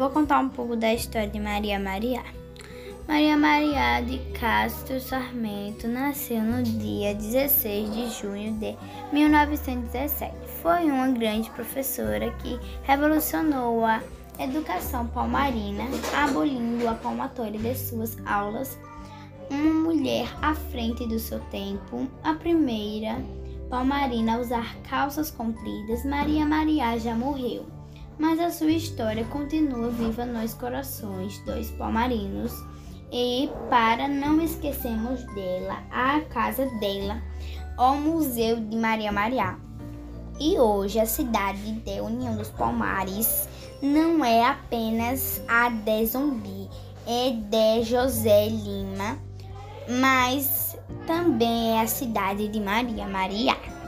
vou contar um pouco da história de Maria Maria. Maria Maria de Castro Sarmento nasceu no dia 16 de junho de 1917. Foi uma grande professora que revolucionou a educação palmarina, abolindo a palmatória de suas aulas. Uma mulher à frente do seu tempo, a primeira palmarina a usar calças compridas, Maria Maria já morreu. Mas a sua história continua viva nos corações dos palmarinos e para não esquecermos dela, a casa dela, o Museu de Maria Maria. E hoje a cidade de União dos Palmares não é apenas a de Zumbi, é de José Lima, mas também é a cidade de Maria Maria.